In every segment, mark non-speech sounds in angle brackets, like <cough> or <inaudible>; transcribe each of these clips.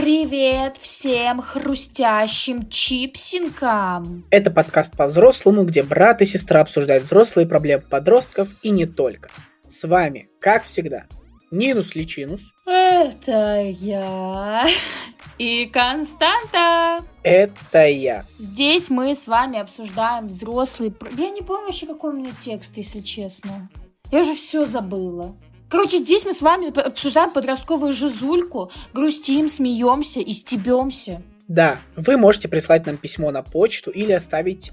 Привет всем хрустящим чипсинкам! Это подкаст по-взрослому, где брат и сестра обсуждают взрослые проблемы подростков и не только. С вами, как всегда, Нинус Личинус. Это я. И Константа. Это я. Здесь мы с вами обсуждаем взрослые... Я не помню вообще, какой у меня текст, если честно. Я уже все забыла. Короче, здесь мы с вами обсуждаем подростковую жизульку, грустим, смеемся и стебемся. Да, вы можете прислать нам письмо на почту или оставить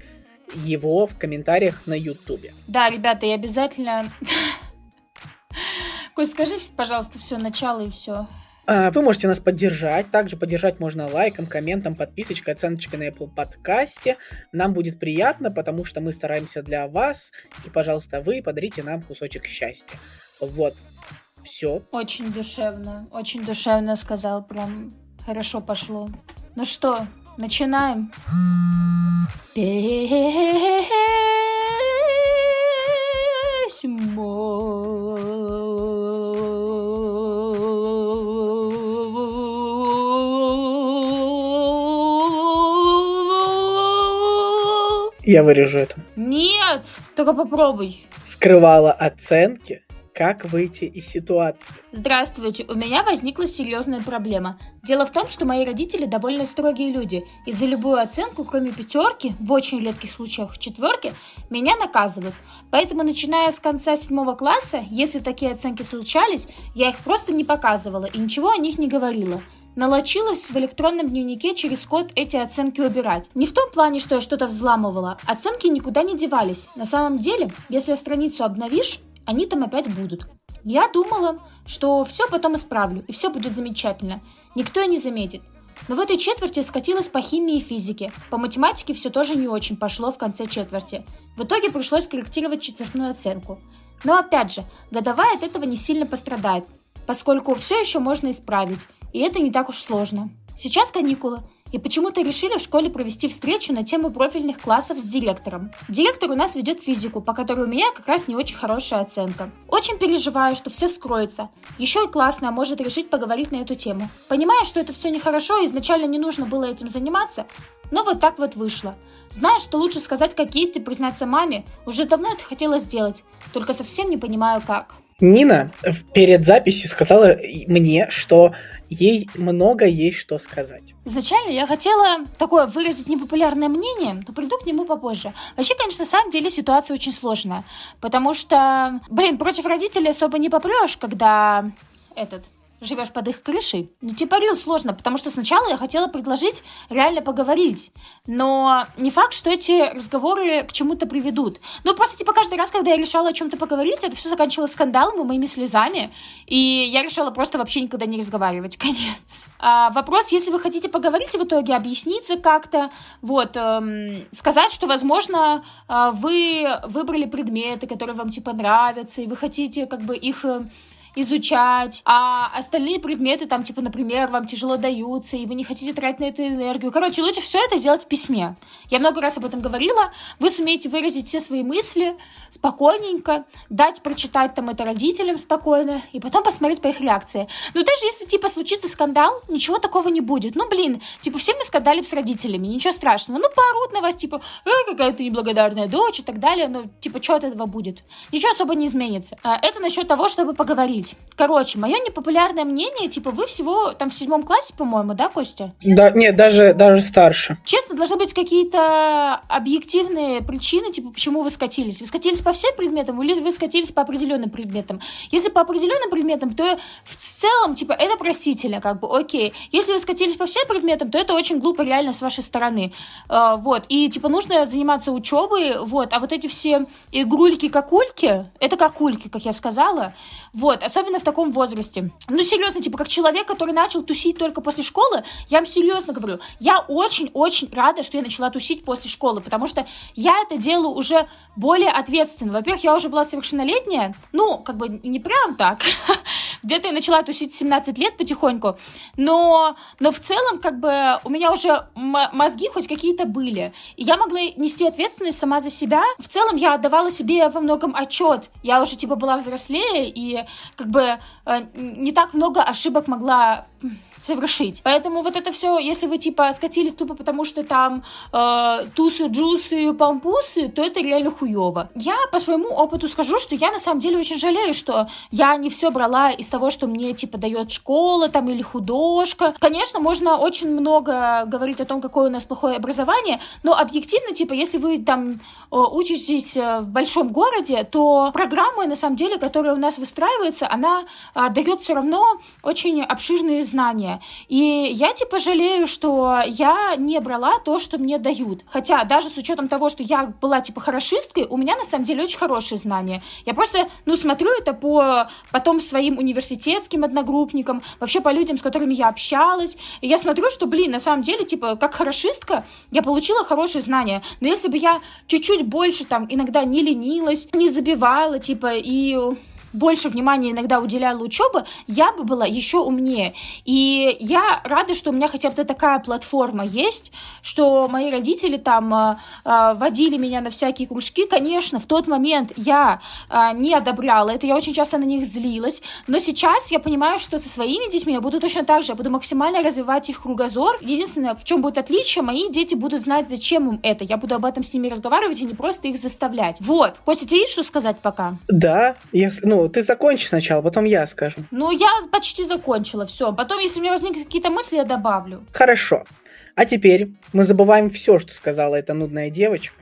его в комментариях на ютубе. Да, ребята, и обязательно... <laughs> Кость, скажи, пожалуйста, все, начало и все. А, вы можете нас поддержать. Также поддержать можно лайком, комментом, подписочкой, оценочкой на Apple подкасте. Нам будет приятно, потому что мы стараемся для вас. И, пожалуйста, вы подарите нам кусочек счастья. Вот. Все. Очень душевно. Очень душевно сказал. Прям хорошо пошло. Ну что, начинаем? Письмо. Я вырежу это. Нет, только попробуй. Скрывала оценки, как выйти из ситуации? Здравствуйте, у меня возникла серьезная проблема. Дело в том, что мои родители довольно строгие люди, и за любую оценку, кроме пятерки, в очень редких случаях четверки, меня наказывают. Поэтому, начиная с конца седьмого класса, если такие оценки случались, я их просто не показывала и ничего о них не говорила. Налочилась в электронном дневнике через код эти оценки убирать. Не в том плане, что я что-то взламывала. Оценки никуда не девались. На самом деле, если страницу обновишь, они там опять будут. Я думала, что все потом исправлю, и все будет замечательно. Никто и не заметит. Но в этой четверти скатилась по химии и физике. По математике все тоже не очень пошло в конце четверти. В итоге пришлось корректировать четвертную оценку. Но опять же, годовая от этого не сильно пострадает, поскольку все еще можно исправить, и это не так уж сложно. Сейчас каникулы, и почему-то решили в школе провести встречу на тему профильных классов с директором. Директор у нас ведет физику, по которой у меня как раз не очень хорошая оценка. Очень переживаю, что все вскроется. Еще и классная может решить поговорить на эту тему. Понимая, что это все нехорошо, изначально не нужно было этим заниматься, но вот так вот вышло. Знаю, что лучше сказать как есть и признаться маме, уже давно это хотела сделать, только совсем не понимаю как. Нина перед записью сказала мне, что ей много есть что сказать. Изначально я хотела такое выразить непопулярное мнение, но приду к нему попозже. Вообще, конечно, на самом деле ситуация очень сложная, потому что, блин, против родителей особо не попрешь, когда этот живешь под их крышей. Ну, типа, рил сложно, потому что сначала я хотела предложить реально поговорить. Но не факт, что эти разговоры к чему-то приведут. Ну, просто, типа, каждый раз, когда я решала о чем-то поговорить, это все заканчивалось скандалом и моими слезами. И я решила просто вообще никогда не разговаривать. <laughs> Конец. А, вопрос, если вы хотите поговорить в итоге, объясниться как-то, вот, эм, сказать, что, возможно, э, вы выбрали предметы, которые вам, типа, нравятся, и вы хотите, как бы, их э, изучать, а остальные предметы, там, типа, например, вам тяжело даются, и вы не хотите тратить на это энергию. Короче, лучше все это сделать в письме. Я много раз об этом говорила. Вы сумеете выразить все свои мысли спокойненько, дать прочитать там это родителям спокойно, и потом посмотреть по их реакции. Но даже если, типа, случится скандал, ничего такого не будет. Ну, блин, типа, все мы скандалим с родителями, ничего страшного. Ну, поорут на вас, типа, э, какая ты неблагодарная дочь и так далее. Ну, типа, что от этого будет? Ничего особо не изменится. А это насчет того, чтобы поговорить говорить. Короче, мое непопулярное мнение, типа, вы всего там в седьмом классе, по-моему, да, Костя? Да, нет, даже, даже старше. Честно, должны быть какие-то объективные причины, типа, почему вы скатились. Вы скатились по всем предметам или вы скатились по определенным предметам? Если по определенным предметам, то в целом, типа, это простительно, как бы, окей. Если вы скатились по всем предметам, то это очень глупо реально с вашей стороны. Uh, вот, и, типа, нужно заниматься учебой, вот, а вот эти все игрульки-какульки, это какульки, как я сказала, вот, особенно в таком возрасте. Ну, серьезно, типа, как человек, который начал тусить только после школы, я вам серьезно говорю, я очень-очень рада, что я начала тусить после школы, потому что я это делаю уже более ответственно. Во-первых, я уже была совершеннолетняя, ну, как бы не прям так, <laughs> где-то я начала тусить 17 лет потихоньку, но, но в целом, как бы, у меня уже мозги хоть какие-то были, и я могла нести ответственность сама за себя. В целом, я отдавала себе во многом отчет. Я уже, типа, была взрослее, и как бы э, не так много ошибок могла совершить. Поэтому вот это все, если вы, типа, скатились тупо потому, что там э, тусы, джусы, пампусы, то это реально хуево. Я по своему опыту скажу, что я на самом деле очень жалею, что я не все брала из того, что мне, типа, дает школа там или художка. Конечно, можно очень много говорить о том, какое у нас плохое образование, но объективно, типа, если вы там э, учитесь э, в большом городе, то программа, на самом деле, которая у нас выстраивается, она а, дает все равно очень обширные знания. И я, типа, жалею, что я не брала то, что мне дают. Хотя, даже с учетом того, что я была, типа, хорошисткой, у меня, на самом деле, очень хорошие знания. Я просто, ну, смотрю это по потом своим университетским одногруппникам, вообще по людям, с которыми я общалась, и я смотрю, что, блин, на самом деле, типа, как хорошистка, я получила хорошие знания. Но если бы я чуть-чуть больше там иногда не ленилась, не забивала, типа, и больше внимания иногда уделяла учебе, я бы была еще умнее. И я рада, что у меня хотя бы такая платформа есть, что мои родители там э, э, водили меня на всякие кружки. Конечно, в тот момент я э, не одобряла это, я очень часто на них злилась, но сейчас я понимаю, что со своими детьми я буду точно так же, я буду максимально развивать их кругозор. Единственное, в чем будет отличие, мои дети будут знать, зачем им это. Я буду об этом с ними разговаривать и не просто их заставлять. Вот. Костя, тебе есть что сказать пока? Да, я, ну, ты закончи сначала, потом я скажу. Ну, я почти закончила, все. Потом, если у меня возникнут какие-то мысли, я добавлю. Хорошо. А теперь мы забываем все, что сказала эта нудная девочка,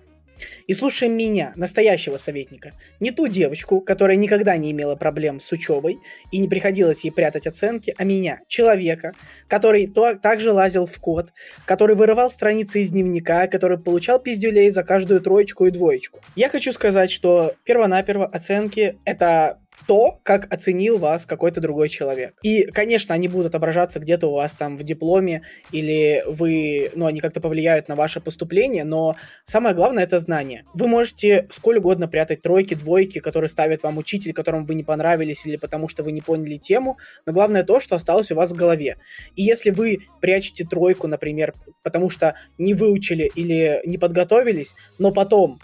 и слушаем меня, настоящего советника. Не ту девочку, которая никогда не имела проблем с учебой и не приходилось ей прятать оценки, а меня, человека, который то, также лазил в код, который вырывал страницы из дневника, который получал пиздюлей за каждую троечку и двоечку. Я хочу сказать, что первонаперво оценки — это то, как оценил вас какой-то другой человек. И, конечно, они будут отображаться где-то у вас там в дипломе, или вы, ну, они как-то повлияют на ваше поступление, но самое главное это знание. Вы можете сколь угодно прятать тройки, двойки, которые ставит вам учитель, которому вы не понравились, или потому что вы не поняли тему, но главное то, что осталось у вас в голове. И если вы прячете тройку, например, потому что не выучили или не подготовились, но потом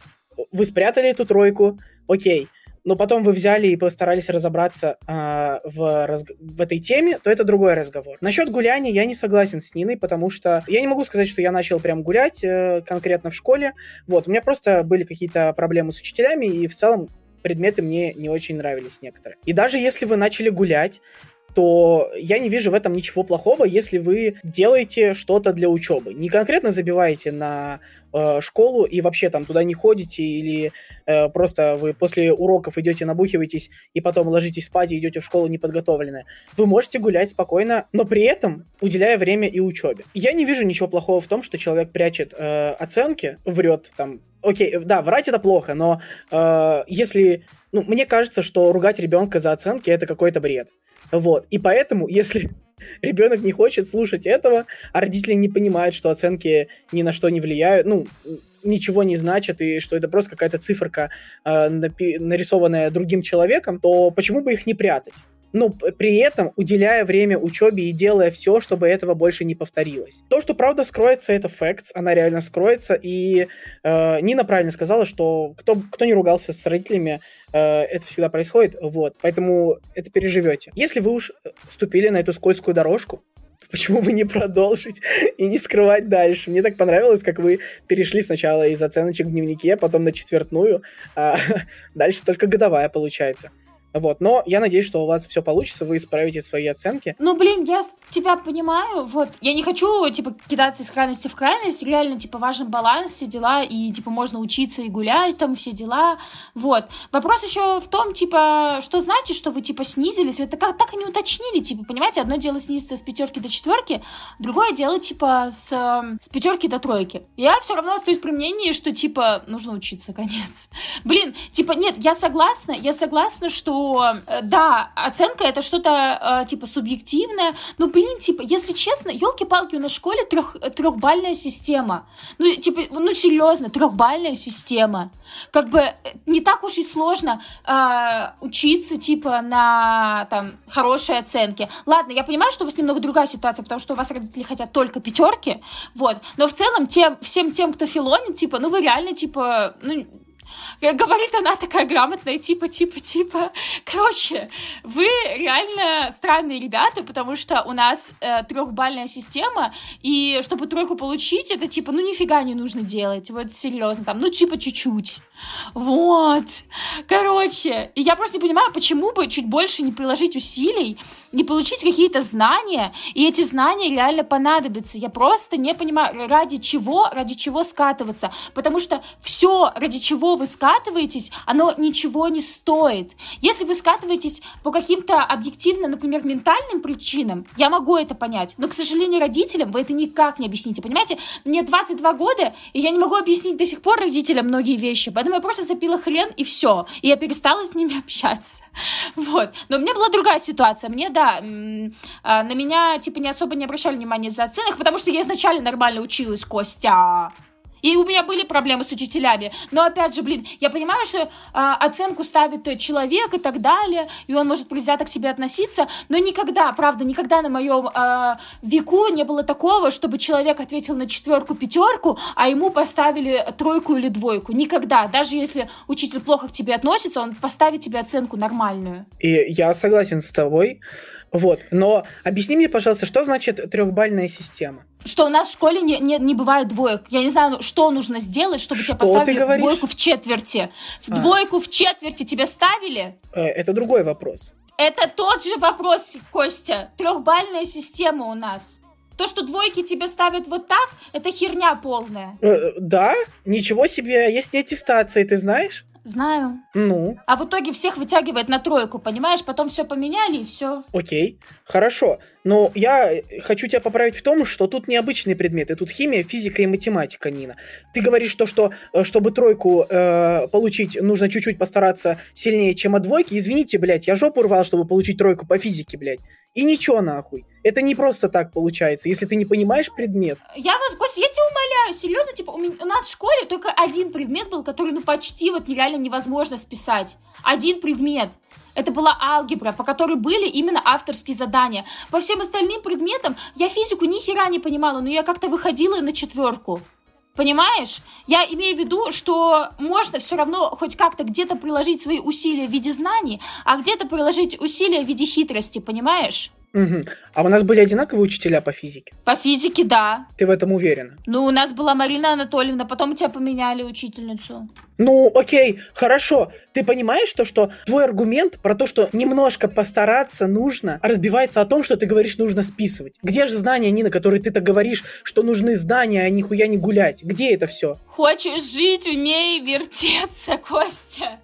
вы спрятали эту тройку, окей, но потом вы взяли и постарались разобраться э, в, раз... в этой теме, то это другой разговор. Насчет гуляния я не согласен с Ниной, потому что я не могу сказать, что я начал прям гулять э, конкретно в школе. Вот, у меня просто были какие-то проблемы с учителями, и в целом предметы мне не очень нравились некоторые. И даже если вы начали гулять, то я не вижу в этом ничего плохого, если вы делаете что-то для учебы. Не конкретно забиваете на э, школу и вообще там туда не ходите, или э, просто вы после уроков идете, набухиваетесь и потом ложитесь спать и идете в школу неподготовленные. Вы можете гулять спокойно, но при этом уделяя время и учебе. Я не вижу ничего плохого в том, что человек прячет э, оценки, врет там. Окей, да, врать это плохо, но э, если ну, мне кажется, что ругать ребенка за оценки это какой-то бред. Вот. И поэтому, если <laughs> ребенок не хочет слушать этого, а родители не понимают, что оценки ни на что не влияют, ну, ничего не значат, и что это просто какая-то циферка, э, нарисованная другим человеком, то почему бы их не прятать? Но при этом уделяя время учебе и делая все, чтобы этого больше не повторилось. То, что правда скроется, это факт, она реально скроется, и э, Нина правильно сказала, что кто, кто не ругался с родителями, э, это всегда происходит, вот, поэтому это переживете. Если вы уж вступили на эту скользкую дорожку, <laughs> почему бы не продолжить и не скрывать дальше? Мне так понравилось, как вы перешли сначала из оценочек в дневнике, потом на четвертную, а <laughs> дальше только годовая получается. Вот, но я надеюсь, что у вас все получится, вы исправите свои оценки. Ну, блин, я тебя понимаю, вот, я не хочу, типа, кидаться из крайности в крайность, реально, типа, важен баланс, все дела, и, типа, можно учиться и гулять, там, все дела, вот. Вопрос еще в том, типа, что значит, что вы, типа, снизились, это как так и не уточнили, типа, понимаете, одно дело снизиться с пятерки до четверки, другое дело, типа, с, эм, с пятерки до тройки. Я все равно остаюсь при мнении, что, типа, нужно учиться, <laughs> конец. Блин, типа, нет, я согласна, я согласна, что Э, да, оценка это что-то э, типа субъективное, но, блин, типа, если честно, елки-палки, у нас в школе трех, трехбальная система. Ну, типа, ну, серьезно, трехбальная система. Как бы э, не так уж и сложно э, учиться, типа, на там хорошие оценки. Ладно, я понимаю, что у вас немного другая ситуация, потому что у вас родители хотят только пятерки, вот, но в целом тем, всем тем, кто филонит, типа, ну, вы реально, типа, ну, Говорит она такая грамотная, типа, типа, типа. Короче, вы реально странные ребята, потому что у нас э, трехбальная система, и чтобы тройку получить, это типа, ну нифига не нужно делать. Вот серьезно, там, ну типа чуть-чуть. Вот. Короче, и я просто не понимаю, почему бы чуть больше не приложить усилий, не получить какие-то знания, и эти знания реально понадобятся. Я просто не понимаю, ради чего, ради чего скатываться. Потому что все, ради чего вы скатываетесь, оно ничего не стоит. Если вы скатываетесь по каким-то объективно, например, ментальным причинам, я могу это понять. Но, к сожалению, родителям вы это никак не объясните. Понимаете, мне 22 года, и я не могу объяснить до сих пор родителям многие вещи. Поэтому я просто запила хрен, и все. И я перестала с ними <laughs> общаться. Вот. Но у меня была другая ситуация. Мне, да, а, на меня, типа, не особо не обращали внимания за оценок, потому что я изначально нормально училась, Костя. И у меня были проблемы с учителями. Но опять же, блин, я понимаю, что э, оценку ставит человек и так далее, и он может предвзято к себе относиться, но никогда, правда, никогда на моем э, веку не было такого, чтобы человек ответил на четверку, пятерку, а ему поставили тройку или двойку. Никогда. Даже если учитель плохо к тебе относится, он поставит тебе оценку нормальную. И я согласен с тобой. Вот. Но объясни мне, пожалуйста, что значит трехбальная система? Что у нас в школе не, не, не бывает двоек. Я не знаю, что нужно сделать, чтобы что тебя поставили двойку в четверти. В а. двойку в четверти тебя ставили? Э, это другой вопрос. Это тот же вопрос, Костя. Трехбальная система у нас. То, что двойки тебе ставят вот так, это херня полная. Э, да? Ничего себе, есть не аттестации, ты знаешь? Знаю. Ну? А в итоге всех вытягивает на тройку, понимаешь? Потом все поменяли и все. Окей, хорошо. Но я хочу тебя поправить в том, что тут необычные предметы. Тут химия, физика и математика, Нина. Ты говоришь то, что э, чтобы тройку э, получить, нужно чуть-чуть постараться сильнее, чем от двойки. Извините, блядь, я жопу рвал, чтобы получить тройку по физике, блядь. И ничего нахуй. Это не просто так получается, если ты не понимаешь предмет. Я вас, Гость, я тебя умоляю, серьезно, типа, у, меня, у нас в школе только один предмет был, который, ну, почти вот нереально невозможно списать. Один предмет. Это была алгебра, по которой были именно авторские задания. По всем остальным предметам я физику ни хера не понимала, но я как-то выходила на четверку. Понимаешь? Я имею в виду, что можно все равно хоть как-то где-то приложить свои усилия в виде знаний, а где-то приложить усилия в виде хитрости, понимаешь? Угу. А у нас были одинаковые учителя по физике? По физике, да. Ты в этом уверена? Ну, у нас была Марина Анатольевна, потом тебя поменяли учительницу. Ну, окей, хорошо. Ты понимаешь то, что твой аргумент про то, что немножко постараться нужно, разбивается о том, что ты говоришь, нужно списывать. Где же знания, Нина, которые ты так говоришь, что нужны знания, а нихуя не гулять? Где это все? Хочешь жить, умей вертеться, <laughs> Костя.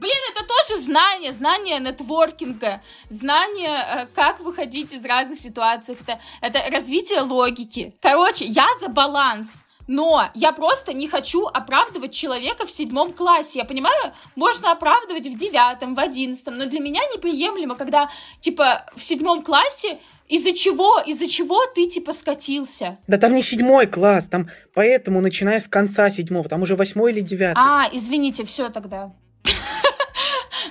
Блин, это тоже знание, знание нетворкинга, знание, э, как выходить из разных ситуаций. Это, это развитие логики. Короче, я за баланс. Но я просто не хочу оправдывать человека в седьмом классе. Я понимаю, можно оправдывать в девятом, в одиннадцатом, но для меня неприемлемо, когда, типа, в седьмом классе из-за чего? Из-за чего ты, типа, скатился? Да там не седьмой класс, там поэтому, начиная с конца седьмого, там уже восьмой или девятый. А, извините, все тогда.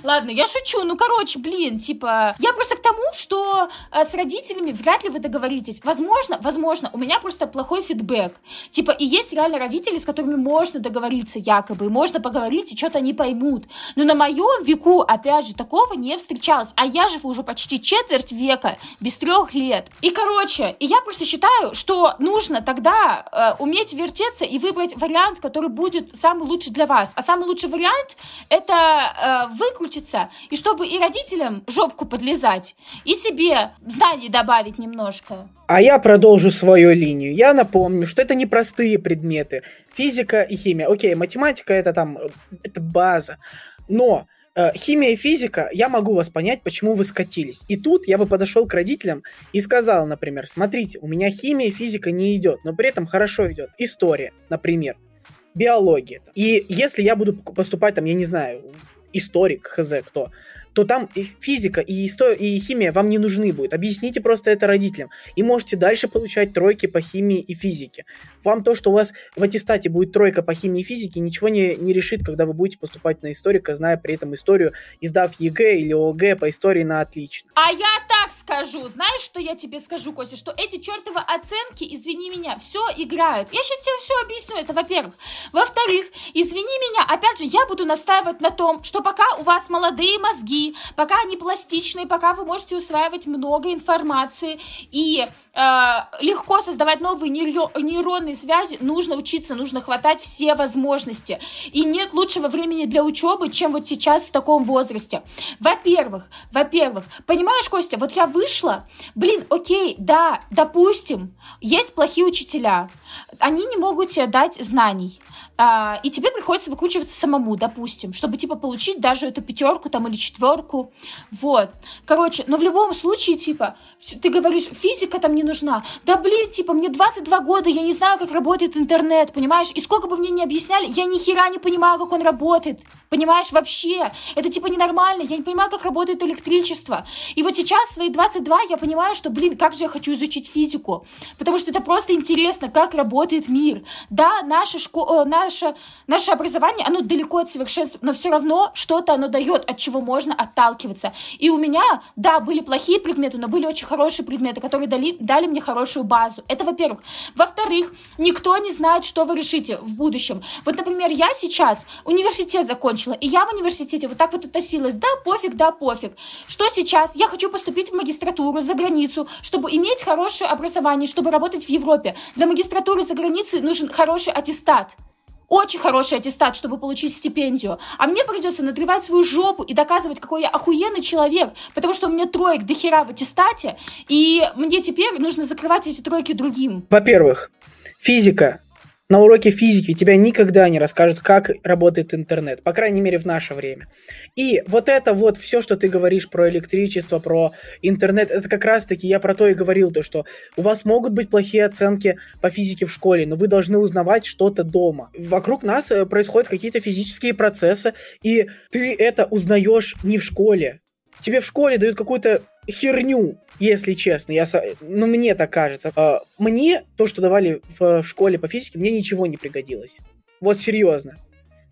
Ладно, я шучу. Ну, короче, блин, типа, я просто к тому, что э, с родителями вряд ли вы договоритесь. Возможно, возможно, у меня просто плохой фидбэк. Типа, и есть реально родители, с которыми можно договориться якобы, и можно поговорить, и что-то они поймут. Но на моем веку, опять же, такого не встречалось. А я живу уже почти четверть века, без трех лет. И, короче, и я просто считаю, что нужно тогда э, уметь вертеться и выбрать вариант, который будет самый лучший для вас. А самый лучший вариант — это э, выкрутить выкрутиться, и чтобы и родителям жопку подлезать, и себе знаний добавить немножко. А я продолжу свою линию. Я напомню, что это непростые предметы. Физика и химия. Окей, математика это там, э, это база. Но э, химия и физика, я могу вас понять, почему вы скатились. И тут я бы подошел к родителям и сказал, например, смотрите, у меня химия и физика не идет, но при этом хорошо идет. История, например биология. И если я буду поступать там, я не знаю, историк, хз кто, то там и физика, и история, и химия вам не нужны будут. Объясните просто это родителям. И можете дальше получать тройки по химии и физике. Вам то, что у вас в аттестате будет тройка по химии и физике, ничего не, не решит, когда вы будете поступать на историка, зная при этом историю, и сдав ЕГЭ или ОГЭ по истории на отлично. А я так скажу, знаешь, что я тебе скажу, Костя, что эти чертовы оценки, извини меня, все играют. Я сейчас тебе все объясню, это во-первых. Во-вторых, извини меня, опять же, я буду настаивать на том, что пока у вас молодые мозги, пока они пластичные, пока вы можете усваивать много информации и э, легко создавать новые нейронные связи, нужно учиться, нужно хватать все возможности. И нет лучшего времени для учебы, чем вот сейчас в таком возрасте. Во-первых, во-первых, понимаешь, Костя, вот я вышла, блин, окей, да, допустим, есть плохие учителя, они не могут тебе дать знаний а, и тебе приходится выкручиваться самому, допустим, чтобы, типа, получить даже эту пятерку там или четверку, вот. Короче, но в любом случае, типа, ты говоришь, физика там не нужна, да, блин, типа, мне 22 года, я не знаю, как работает интернет, понимаешь, и сколько бы мне ни объясняли, я ни хера не понимаю, как он работает, понимаешь, вообще, это, типа, ненормально, я не понимаю, как работает электричество, и вот сейчас, свои 22, я понимаю, что, блин, как же я хочу изучить физику, потому что это просто интересно, как работает мир, да, наша школа, э, наше, наше образование, оно далеко от совершенства, но все равно что-то оно дает, от чего можно отталкиваться. И у меня, да, были плохие предметы, но были очень хорошие предметы, которые дали, дали мне хорошую базу. Это во-первых. Во-вторых, никто не знает, что вы решите в будущем. Вот, например, я сейчас университет закончила, и я в университете вот так вот относилась, да, пофиг, да, пофиг. Что сейчас? Я хочу поступить в магистратуру за границу, чтобы иметь хорошее образование, чтобы работать в Европе. Для магистратуры за границей нужен хороший аттестат очень хороший аттестат, чтобы получить стипендию, а мне придется надрывать свою жопу и доказывать, какой я охуенный человек, потому что у меня троек до хера в аттестате, и мне теперь нужно закрывать эти тройки другим. Во-первых, физика на уроке физики тебя никогда не расскажут, как работает интернет, по крайней мере в наше время. И вот это вот все, что ты говоришь про электричество, про интернет, это как раз таки я про то и говорил, то что у вас могут быть плохие оценки по физике в школе, но вы должны узнавать что-то дома. Вокруг нас э, происходят какие-то физические процессы, и ты это узнаешь не в школе. Тебе в школе дают какую-то херню, если честно. Я, ну, мне так кажется. А, мне то, что давали в школе по физике, мне ничего не пригодилось. Вот серьезно.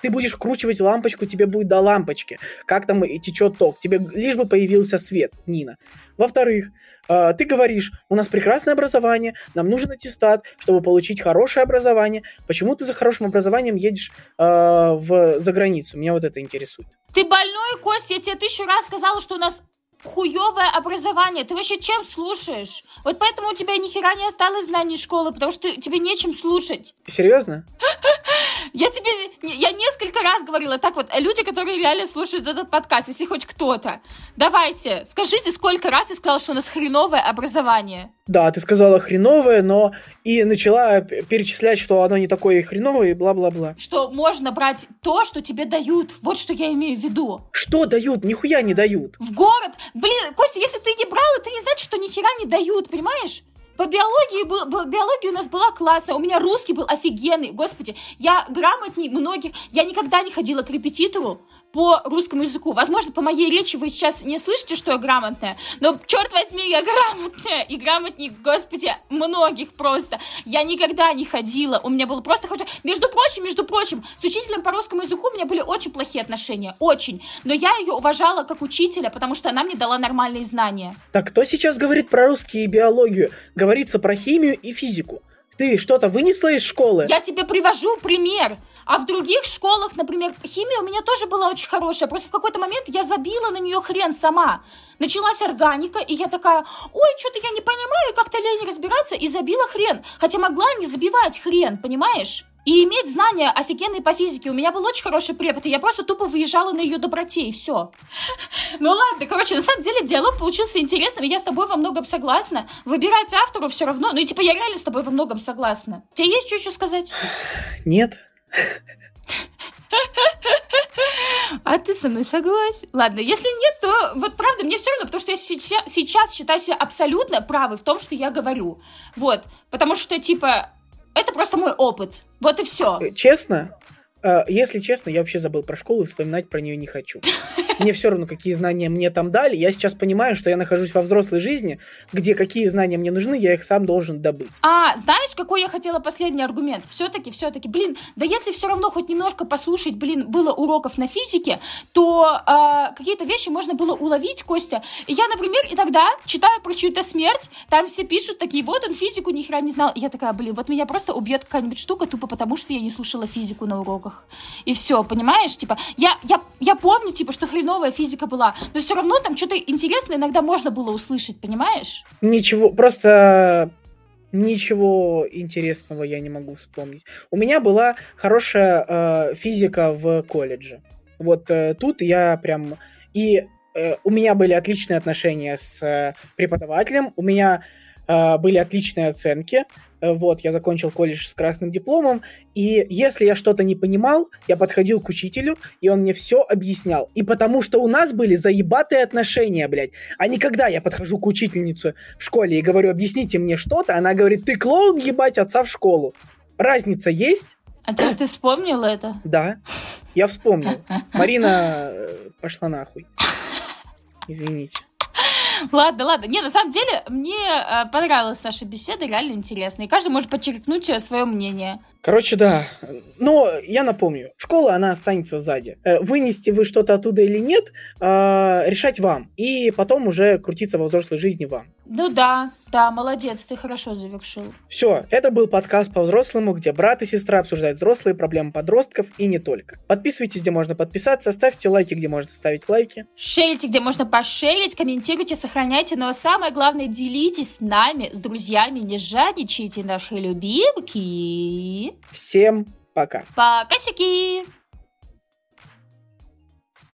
Ты будешь вкручивать лампочку, тебе будет до лампочки. Как там и течет ток. Тебе лишь бы появился свет, Нина. Во-вторых, а, ты говоришь, у нас прекрасное образование, нам нужен аттестат, чтобы получить хорошее образование. Почему ты за хорошим образованием едешь э, в, за границу? Меня вот это интересует. Ты больной, Костя, я тебе тысячу раз сказала, что у нас хуевое образование. Ты вообще чем слушаешь? Вот поэтому у тебя ни хера не осталось знаний школы, потому что тебе нечем слушать. Серьезно? <laughs> Я тебе, я несколько раз говорила, так вот, люди, которые реально слушают этот подкаст, если хоть кто-то, давайте, скажите, сколько раз я сказала, что у нас хреновое образование. Да, ты сказала хреновое, но и начала перечислять, что оно не такое хреновое и бла-бла-бла. Что можно брать то, что тебе дают. Вот что я имею в виду. Что дают? Нихуя не дают. В город. Блин, Костя, если ты не брал, это не значит, что ни хера не дают, понимаешь? По биологии, был, биология у нас была классная, у меня русский был офигенный, господи, я грамотней многих, я никогда не ходила к репетитору, по русскому языку. Возможно, по моей речи вы сейчас не слышите, что я грамотная, но, черт возьми, я грамотная, и грамотней, господи, многих просто. Я никогда не ходила, у меня было просто... Между прочим, между прочим, с учителем по русскому языку у меня были очень плохие отношения, очень. Но я ее уважала как учителя, потому что она мне дала нормальные знания. Так, кто сейчас говорит про русский и биологию? Говорится про химию и физику. Ты что-то вынесла из школы? Я тебе привожу пример. А в других школах, например, химия у меня тоже была очень хорошая. Просто в какой-то момент я забила на нее хрен сама. Началась органика, и я такая, ой, что-то я не понимаю, как-то лень разбираться, и забила хрен. Хотя могла не забивать хрен, понимаешь? И иметь знания офигенные по физике. У меня был очень хороший препод, и я просто тупо выезжала на ее доброте, и все. <laughs> Ну ладно, короче, на самом деле диалог получился интересным, и я с тобой во многом согласна. Выбирать автору все равно, ну и типа я реально с тобой во многом согласна. У тебя есть что еще сказать? Нет. <laughs> А ты со мной согласен? Ладно, если нет, то вот правда, мне все равно, потому что я сейчас, сейчас считаю себя абсолютно правой в том, что я говорю. Вот, потому что, типа, это просто мой опыт. Вот и все. Честно, если честно, я вообще забыл про школу и вспоминать про нее не хочу. <laughs> Мне все равно, какие знания мне там дали. Я сейчас понимаю, что я нахожусь во взрослой жизни, где какие знания мне нужны, я их сам должен добыть. А, знаешь, какой я хотела последний аргумент? Все-таки, все-таки, блин, да если все равно хоть немножко послушать, блин, было уроков на физике, то э, какие-то вещи можно было уловить, Костя. И я, например, и тогда читаю про чью-то смерть, там все пишут такие, вот он физику ни хера не знал. И я такая, блин, вот меня просто убьет какая-нибудь штука тупо потому, что я не слушала физику на уроках. И все, понимаешь? Типа, я, я, я помню, типа, что хреновая физика была, но все равно там что-то интересное иногда можно было услышать, понимаешь? Ничего, просто Ничего интересного я не могу вспомнить. У меня была хорошая э, физика в колледже. Вот э, тут я прям... И э, у меня были отличные отношения с э, преподавателем, у меня э, были отличные оценки. Э, вот, я закончил колледж с красным дипломом, и если я что-то не понимал, я подходил к учителю, и он мне все объяснял. И потому что у нас были заебатые отношения, блядь. А не когда я подхожу к учительнице в школе и говорю, объясните мне что-то, она говорит, ты клоун, ебать, отца в школу. Разница есть? А теперь ты вспомнил это? Да, я вспомнил. <laughs> Марина э, пошла нахуй. Извините. Ладно, ладно. Не, на самом деле, мне э, понравилась наша беседа, реально интересно. И каждый может подчеркнуть э, свое мнение. Короче, да. Но я напомню, школа, она останется сзади. Э, вынести вы что-то оттуда или нет, э, решать вам. И потом уже крутиться во взрослой жизни вам. Ну да, да, молодец, ты хорошо завершил. Все, это был подкаст по-взрослому, где брат и сестра обсуждают взрослые проблемы подростков и не только. Подписывайтесь, где можно подписаться, ставьте лайки, где можно ставить лайки. Шерите, где можно пошерить, комментируйте, сохраняйте, но самое главное, делитесь с нами, с друзьями, не жадничайте, наши любимки. Всем пока. Пока, сики!